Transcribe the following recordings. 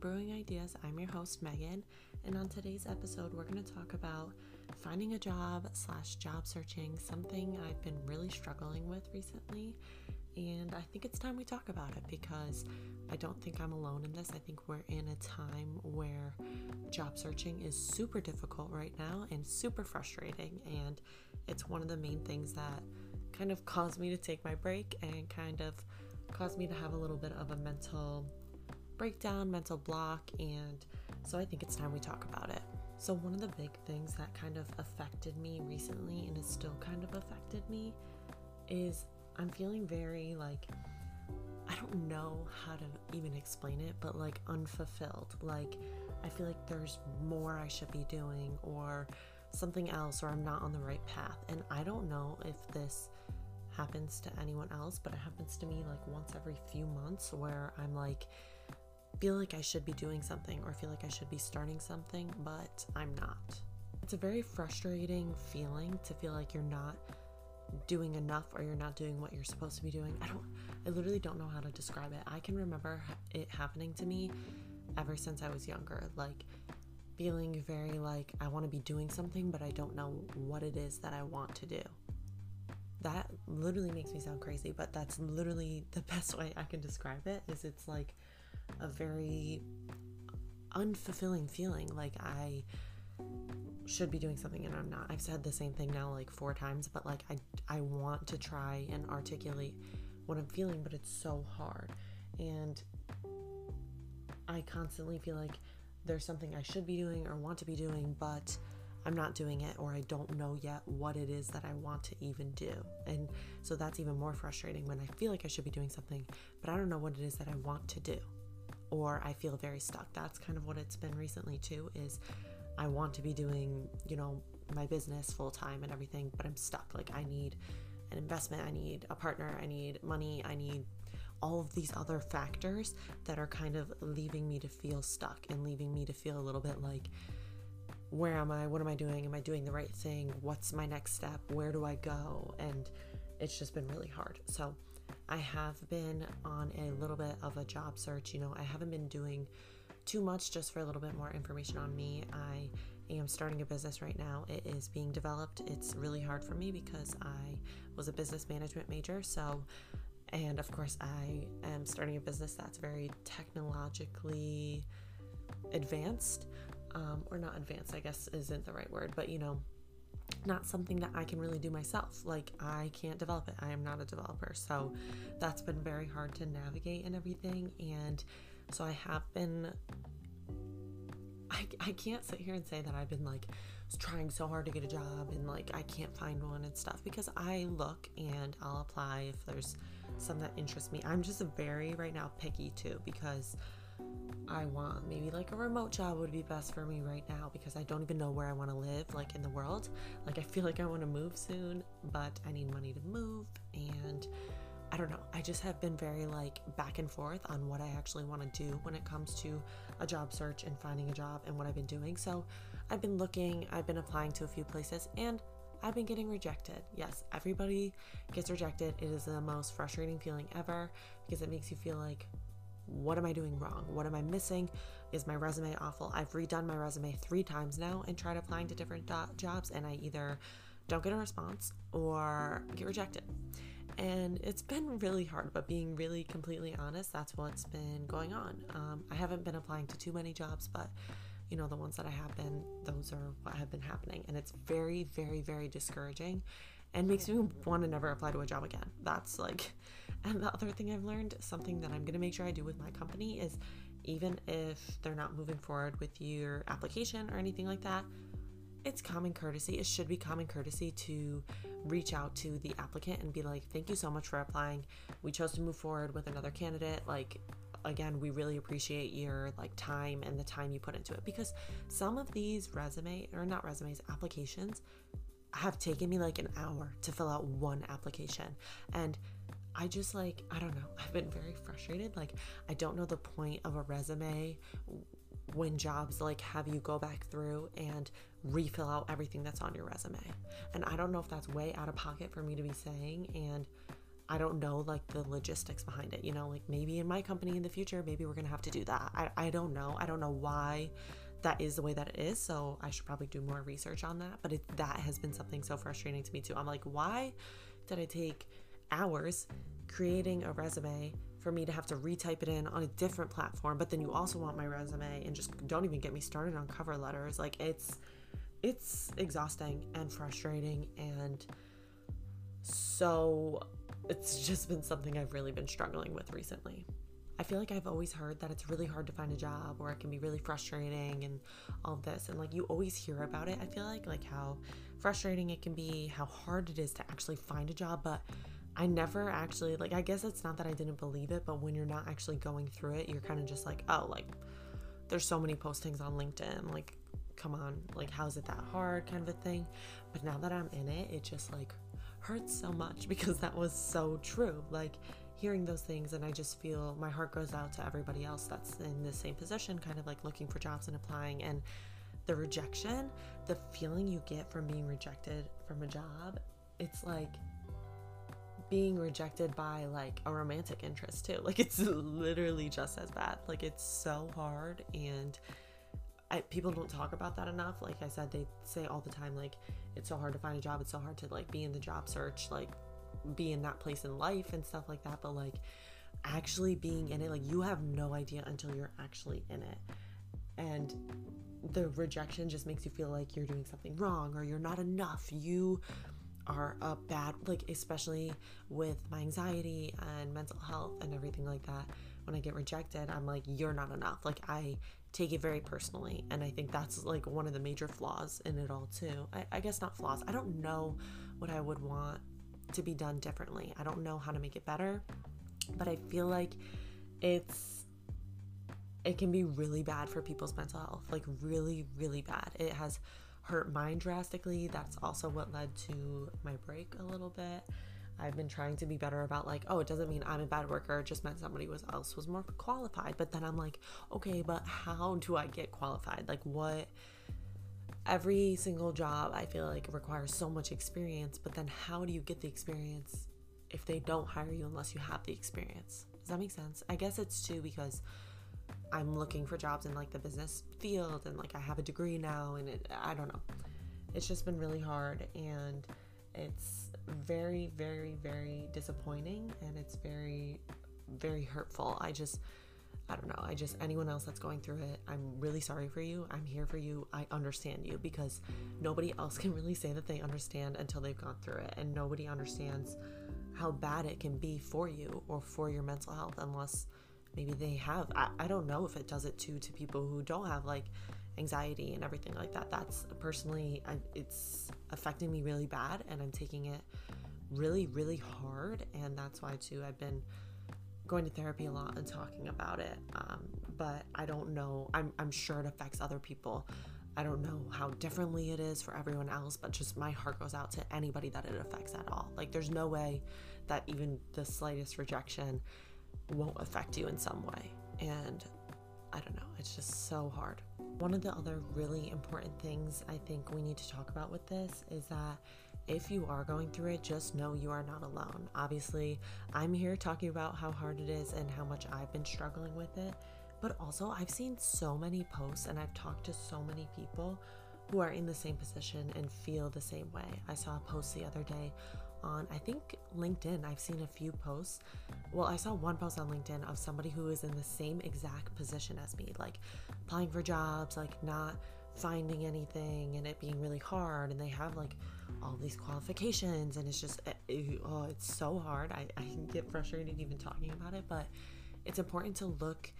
Brewing Ideas. I'm your host, Megan, and on today's episode, we're going to talk about finding a job slash job searching, something I've been really struggling with recently. And I think it's time we talk about it because I don't think I'm alone in this. I think we're in a time where job searching is super difficult right now and super frustrating. And it's one of the main things that kind of caused me to take my break and kind of caused me to have a little bit of a mental breakdown, mental block, and so I think it's time we talk about it. So, one of the big things that kind of affected me recently and has still kind of affected me is I'm feeling very like I don't know how to even explain it, but like unfulfilled. Like I feel like there's more I should be doing or something else or I'm not on the right path. And I don't know if this happens to anyone else, but it happens to me like once every few months where I'm like feel like I should be doing something or feel like I should be starting something, but I'm not. It's a very frustrating feeling to feel like you're not doing enough or you're not doing what you're supposed to be doing. I don't I literally don't know how to describe it. I can remember it happening to me ever since I was younger, like feeling very like I want to be doing something but I don't know what it is that I want to do. That literally makes me sound crazy, but that's literally the best way I can describe it is it's like a very unfulfilling feeling like I should be doing something and I'm not. I've said the same thing now like four times, but like I I want to try and articulate what I'm feeling, but it's so hard. And I constantly feel like there's something I should be doing or want to be doing, but I'm not doing it or I don't know yet what it is that I want to even do. And so that's even more frustrating when I feel like I should be doing something, but I don't know what it is that I want to do. Or I feel very stuck. That's kind of what it's been recently too is I want to be doing, you know, my business full time and everything, but I'm stuck. Like, I need an investment, I need a partner, I need money, I need all of these other factors that are kind of leaving me to feel stuck and leaving me to feel a little bit like, where am I? What am I doing? Am I doing the right thing? What's my next step? Where do I go? And it's just been really hard. So, I have been on a little bit of a job search. You know, I haven't been doing too much just for a little bit more information on me. I am starting a business right now. It is being developed. It's really hard for me because I was a business management major. So, and of course, I am starting a business that's very technologically advanced, um, or not advanced, I guess isn't the right word, but you know, not something that I can really do myself. Like, I can't develop it. I am not a developer. So, that's been very hard to navigate and everything. And so I have been I, I can't sit here and say that I've been like trying so hard to get a job and like I can't find one and stuff because I look and I'll apply if there's some that interests me. I'm just very right now picky too because I want maybe like a remote job would be best for me right now because I don't even know where I want to live like in the world. Like I feel like I want to move soon, but I need money to move and I don't know. I just have been very like back and forth on what I actually want to do when it comes to a job search and finding a job and what I've been doing. So I've been looking, I've been applying to a few places and I've been getting rejected. Yes, everybody gets rejected. It is the most frustrating feeling ever because it makes you feel like, what am I doing wrong? What am I missing? Is my resume awful? I've redone my resume three times now and tried applying to different do- jobs, and I either don't get a response or get rejected and it's been really hard but being really completely honest that's what's been going on um, i haven't been applying to too many jobs but you know the ones that i have been those are what have been happening and it's very very very discouraging and makes me want to never apply to a job again that's like and the other thing i've learned something that i'm going to make sure i do with my company is even if they're not moving forward with your application or anything like that it's common courtesy. It should be common courtesy to reach out to the applicant and be like, thank you so much for applying. We chose to move forward with another candidate. Like, again, we really appreciate your like time and the time you put into it because some of these resume or not resumes, applications have taken me like an hour to fill out one application. And I just like, I don't know, I've been very frustrated. Like, I don't know the point of a resume when jobs like have you go back through and refill out everything that's on your resume. And I don't know if that's way out of pocket for me to be saying and I don't know like the logistics behind it. You know, like maybe in my company in the future, maybe we're gonna have to do that. I, I don't know. I don't know why that is the way that it is. So I should probably do more research on that. But it, that has been something so frustrating to me too. I'm like, why did I take hours creating a resume for me to have to retype it in on a different platform? But then you also want my resume and just don't even get me started on cover letters. Like it's it's exhausting and frustrating and so it's just been something I've really been struggling with recently. I feel like I've always heard that it's really hard to find a job or it can be really frustrating and all this. And like you always hear about it. I feel like like how frustrating it can be, how hard it is to actually find a job, but I never actually like I guess it's not that I didn't believe it, but when you're not actually going through it, you're kind of just like, "Oh, like there's so many postings on LinkedIn. Like come on, like how's it that hard?" kind of a thing. But now that I'm in it, it just like hurts so much because that was so true. Like hearing those things and I just feel my heart goes out to everybody else that's in the same position, kind of like looking for jobs and applying and the rejection, the feeling you get from being rejected from a job, it's like being rejected by like a romantic interest too. Like it's literally just as bad. Like it's so hard and I, people don't talk about that enough. Like I said, they say all the time, like it's so hard to find a job. It's so hard to like be in the job search. Like be in that place in life and stuff like that but like actually being in it like you have no idea until you're actually in it. And the rejection just makes you feel like you're doing something wrong or you're not enough. You are a bad like especially with my anxiety and mental health and everything like that. When i get rejected i'm like you're not enough. Like i take it very personally and i think that's like one of the major flaws in it all too. I, I guess not flaws. I don't know what i would want to be done differently. I don't know how to make it better, but I feel like it's it can be really bad for people's mental health, like really really bad. It has hurt mine drastically. That's also what led to my break a little bit. I've been trying to be better about like, oh, it doesn't mean I'm a bad worker. It just meant somebody was else was more qualified. But then I'm like, okay, but how do I get qualified? Like, what every single job I feel like requires so much experience, but then how do you get the experience if they don't hire you unless you have the experience? Does that make sense? I guess it's too because I'm looking for jobs in like the business field and like I have a degree now and it, I don't know. It's just been really hard and it's very very very disappointing and it's very very hurtful. I just I don't know. I just, anyone else that's going through it, I'm really sorry for you. I'm here for you. I understand you because nobody else can really say that they understand until they've gone through it. And nobody understands how bad it can be for you or for your mental health unless maybe they have. I, I don't know if it does it too to people who don't have like anxiety and everything like that. That's personally, I, it's affecting me really bad and I'm taking it really, really hard. And that's why, too, I've been going to therapy a lot and talking about it. Um, but I don't know. I'm, I'm sure it affects other people. I don't know how differently it is for everyone else, but just my heart goes out to anybody that it affects at all. Like, there's no way that even the slightest rejection won't affect you in some way. And I don't know, it's just so hard. One of the other really important things I think we need to talk about with this is that if you are going through it, just know you are not alone. Obviously, I'm here talking about how hard it is and how much I've been struggling with it. But also, I've seen so many posts and I've talked to so many people who are in the same position and feel the same way. I saw a post the other day on, I think, LinkedIn. I've seen a few posts. Well, I saw one post on LinkedIn of somebody who is in the same exact position as me, like applying for jobs, like not finding anything and it being really hard. And they have like all these qualifications and it's just it, eh, oh it's so hard. I, I get frustrated even talking about it but it's important to look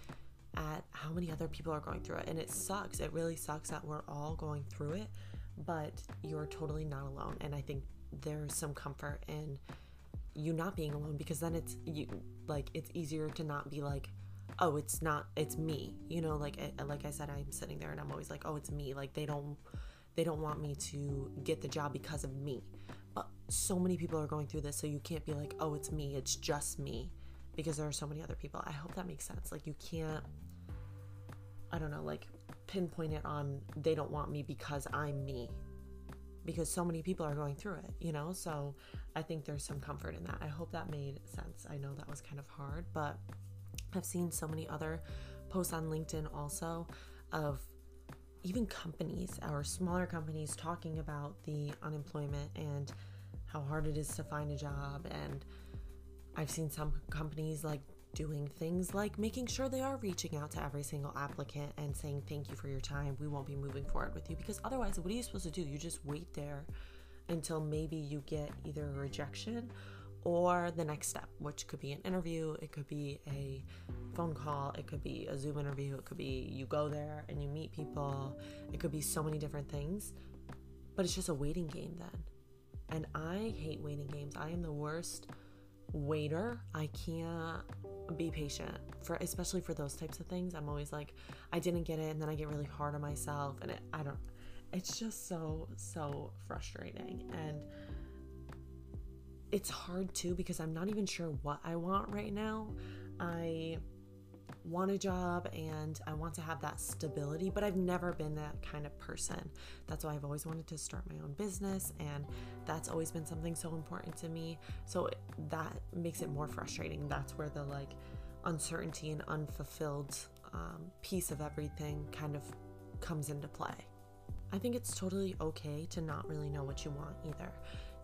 at how many other people are going through it and it sucks. It really sucks that we're all going through it but you're totally not alone and i think there's some comfort in you not being alone because then it's you like it's easier to not be like oh it's not it's me you know like eh, like i said i'm sitting there and i'm always like oh it's me like they don't they don't want me to get the job because of me. But so many people are going through this, so you can't be like, oh, it's me, it's just me, because there are so many other people. I hope that makes sense. Like, you can't, I don't know, like pinpoint it on they don't want me because I'm me. because so many people are going through it, you know? So I think there's some comfort in that. I hope that made sense. I know that was kind of hard, but I've seen so many other posts on LinkedIn also of even companies our smaller companies talking about the unemployment and how hard it is to find a job. And I've seen some companies like doing things like making sure they are reaching out to every single applicant and saying thank you for your time. We won't be moving forward with you. Because otherwise what are you supposed to do? You just wait there until maybe you get either a rejection or the next step which could be an interview it could be a phone call it could be a zoom interview it could be you go there and you meet people it could be so many different things but it's just a waiting game then. And i hate waiting games. I am the worst waiter. I can't be patient for especially for those types of things. I'm always like i didn't get it and then i get really hard on myself and it, i don't it's just so so frustrating. And it's hard too because i'm not even sure what i want right now i want a job and I want to have that stability, but I've never been that kind of person. That's why I've always wanted to start my own business, and that's always been something so important to me. So that makes it more frustrating. That's where the like uncertainty and unfulfilled um, piece of everything kind of comes into play. I think it's totally okay to not really know what you want either.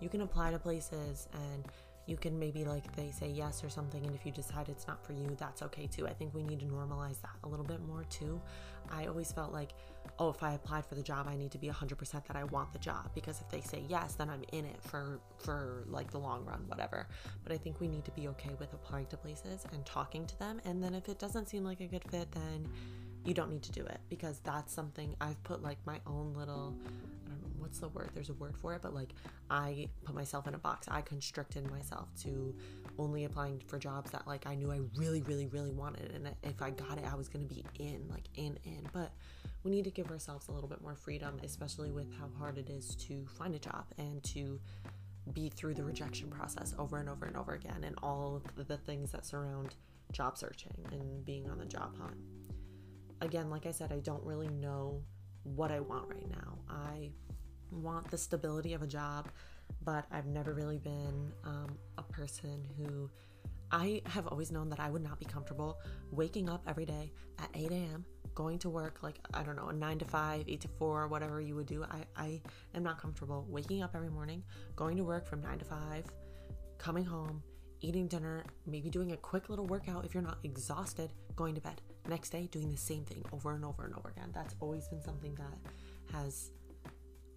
You can apply to places and you can maybe like they say yes or something and if you decide it's not for you that's okay too. I think we need to normalize that a little bit more too. I always felt like oh if i applied for the job i need to be 100% that i want the job because if they say yes then i'm in it for for like the long run whatever. But i think we need to be okay with applying to places and talking to them and then if it doesn't seem like a good fit then you don't need to do it because that's something I've put like my own little what's the word there's a word for it but like I put myself in a box. I constricted myself to only applying for jobs that like I knew I really really really wanted and if I got it I was going to be in like in in. But we need to give ourselves a little bit more freedom especially with how hard it is to find a job and to be through the rejection process over and over and over again and all of the things that surround job searching and being on the job hunt. Again, like I said, I don't really know what I want right now. I want the stability of a job, but I've never really been um, a person who I have always known that I would not be comfortable waking up every day at 8 a.m., going to work like, I don't know, 9 to 5, 8 to 4, whatever you would do. I, I am not comfortable waking up every morning, going to work from 9 to 5, coming home, eating dinner, maybe doing a quick little workout if you're not exhausted, going to bed. Next day, doing the same thing over and over and over again. That's always been something that has,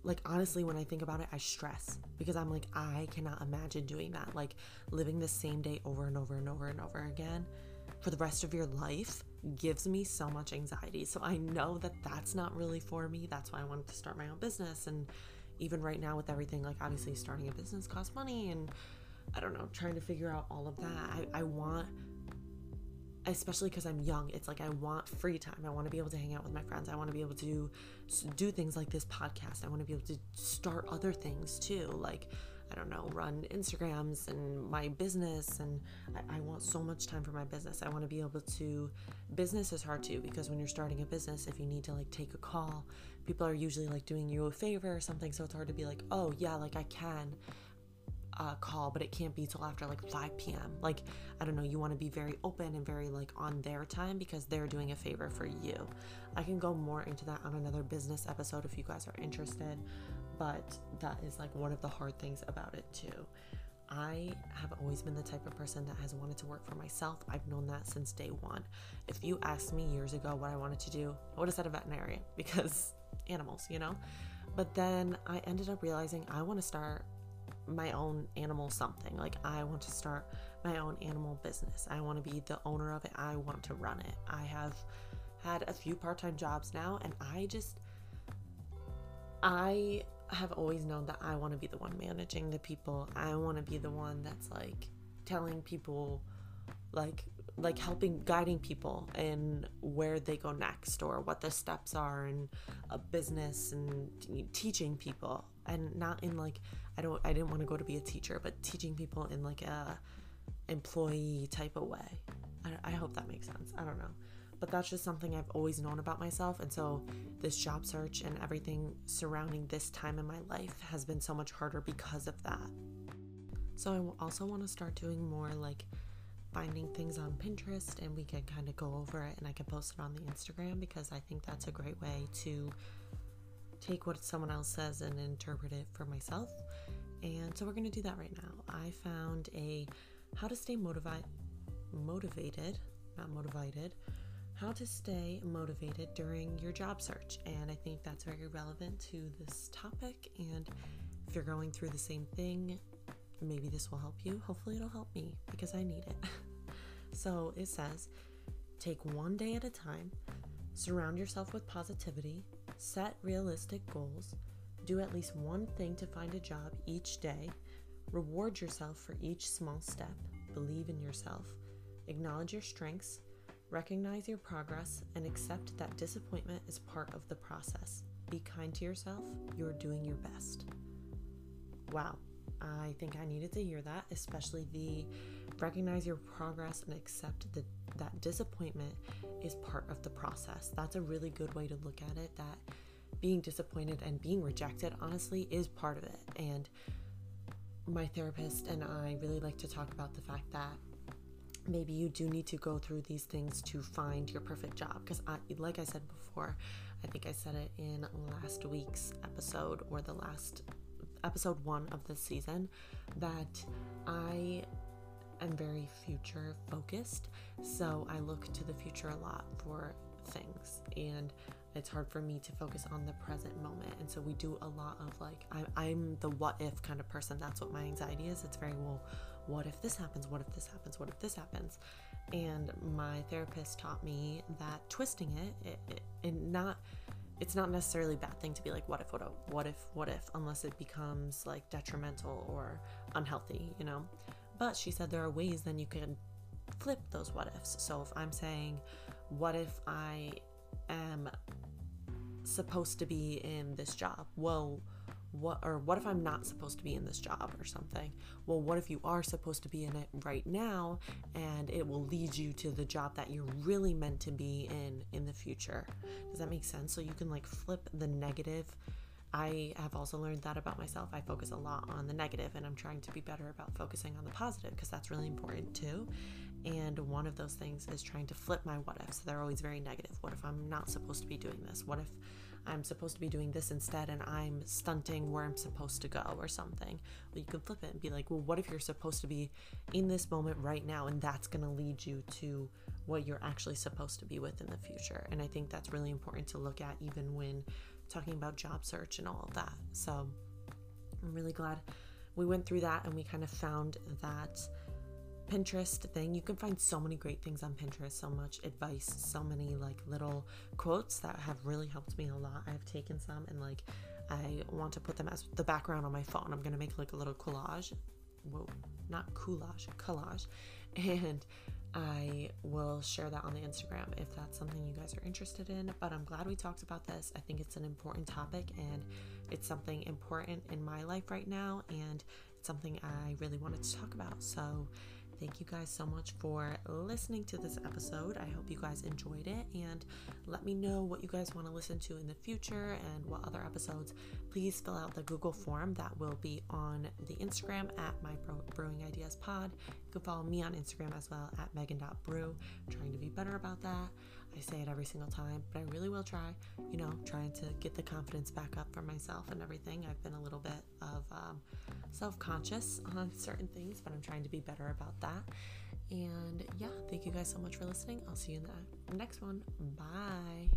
like, honestly, when I think about it, I stress because I'm like, I cannot imagine doing that. Like, living the same day over and over and over and over again for the rest of your life gives me so much anxiety. So I know that that's not really for me. That's why I wanted to start my own business. And even right now, with everything, like, obviously, starting a business costs money and I don't know, trying to figure out all of that. I, I want, especially because I'm young, it's like I want free time. I want to be able to hang out with my friends. I want to be able to do things like this podcast. I want to be able to start other things too. Like, I don't know, run Instagrams and my business. And I, I, want so much time for my business. I want to be able to. Business is hard too because when you're starting a business, if you need to like take a call, people are usually like doing you a favor or something. So it's hard to be like, oh, yeah, like I can uh, call, but it can't be till after like 5 p.m. Like, I don't know, you want to be very open and very like on their time because they're doing a favor for you. I can go more into that on another business episode if you guys are interested, but that is like one of the hard things about it too. I have always been the type of person that has wanted to work for myself. I've known that since day one. If you asked me years ago what I wanted to do, I would have said a veterinarian because animals, you know? But then I ended up realizing I want to start my own animal something. Like, I want to start my own animal business. I want to be the owner of it. I want to run it. I have had a few part time jobs now, and I just, I have always known that I want to be the one managing the people. I want to be the one that's like telling people, like, like helping guiding people in where they go next or what the steps are in a business and teaching people and not in like I don't I didn't want to go to be a teacher but teaching people in like a employee type of way I, I hope that makes sense I don't know but that's just something I've always known about myself. And so this job search and everything surrounding this time in my life has been so much harder because of that. So I also want to start doing more like finding things on Pinterest and we can kind of go over it and I can post it on the Instagram because I think that's a great way to take what someone else says and interpret it for myself. And so we're going to do that right now. I found a how to stay motivated motivated, not motivated, how to stay motivated during your job search. And I think that's very relevant to this topic and if you're going through the same thing, maybe this will help you. Hopefully, it'll help me because I need it. so it says take one day at a time, surround yourself with positivity, set realistic goals, do at least one thing to find a job each day, reward yourself for each small step, believe in yourself, acknowledge your strengths, recognize your progress, and accept that disappointment is part of the process. Be kind to yourself, you're doing your best. Wow, I think I needed to hear that, especially the recognize your progress and accept the, that disappointment is part of the process. That's a really good way to look at it. That being disappointed and being rejected, honestly, is part of it. And my therapist and I really like to talk about the fact that maybe you do need to go through these things to find your perfect job. Because, like I said before, I think I said it in last week's episode or the last episode one of this season that I am very future focused. So I look to the future a lot for things. And it's hard for me to focus on the present moment. And so we do a lot of like, I'm, I'm the what if kind of person. That's what my anxiety is. It's very, well, what if this happens? What if this happens? What if this happens? And my therapist taught me that twisting it, it, it and not it's not necessarily a bad thing to be like what if what if what if what if unless it becomes like detrimental or unhealthy you know but she said there are ways then you can flip those what ifs so if i'm saying what if i am supposed to be in this job well what or what if I'm not supposed to be in this job or something? Well, what if you are supposed to be in it right now and it will lead you to the job that you're really meant to be in in the future? Does that make sense? So you can like flip the negative. I have also learned that about myself. I focus a lot on the negative and I'm trying to be better about focusing on the positive because that's really important too. And one of those things is trying to flip my what ifs. They're always very negative. What if I'm not supposed to be doing this? What if I'm supposed to be doing this instead and I'm stunting where I'm supposed to go or something. Well, you can flip it and be like, well, what if you're supposed to be in this moment right now and that's going to lead you to what you're actually supposed to be with in the future? And I think that's really important to look at even when talking about job search and all of that. So I'm really glad we went through that and we kind of found that Pinterest thing. You can find so many great things on Pinterest, so much advice, so many like little quotes that have really helped me a lot. I've taken some and like I want to put them as the background on my phone. I'm gonna make like a little collage. Whoa, not collage, collage. And I will share that on the Instagram if that's something you guys are interested in. But I'm glad we talked about this. I think it's an important topic and it's something important in my life right now. And it's something I really wanted to talk about. So Thank you guys so much for listening to this episode. I hope you guys enjoyed it and let me know what you guys want to listen to in the future and what other episodes. Please fill out the Google form that will be on the Instagram at my brewing ideas pod. You can follow me on Instagram as well at megan.brew. I'm trying to be better about that. I say it every single time, but I really will try, you know, trying to get the confidence back up for myself and everything. I've been a little bit of um, self conscious on certain things, but I'm trying to be better about that. And yeah, thank you guys so much for listening. I'll see you in the next one. Bye.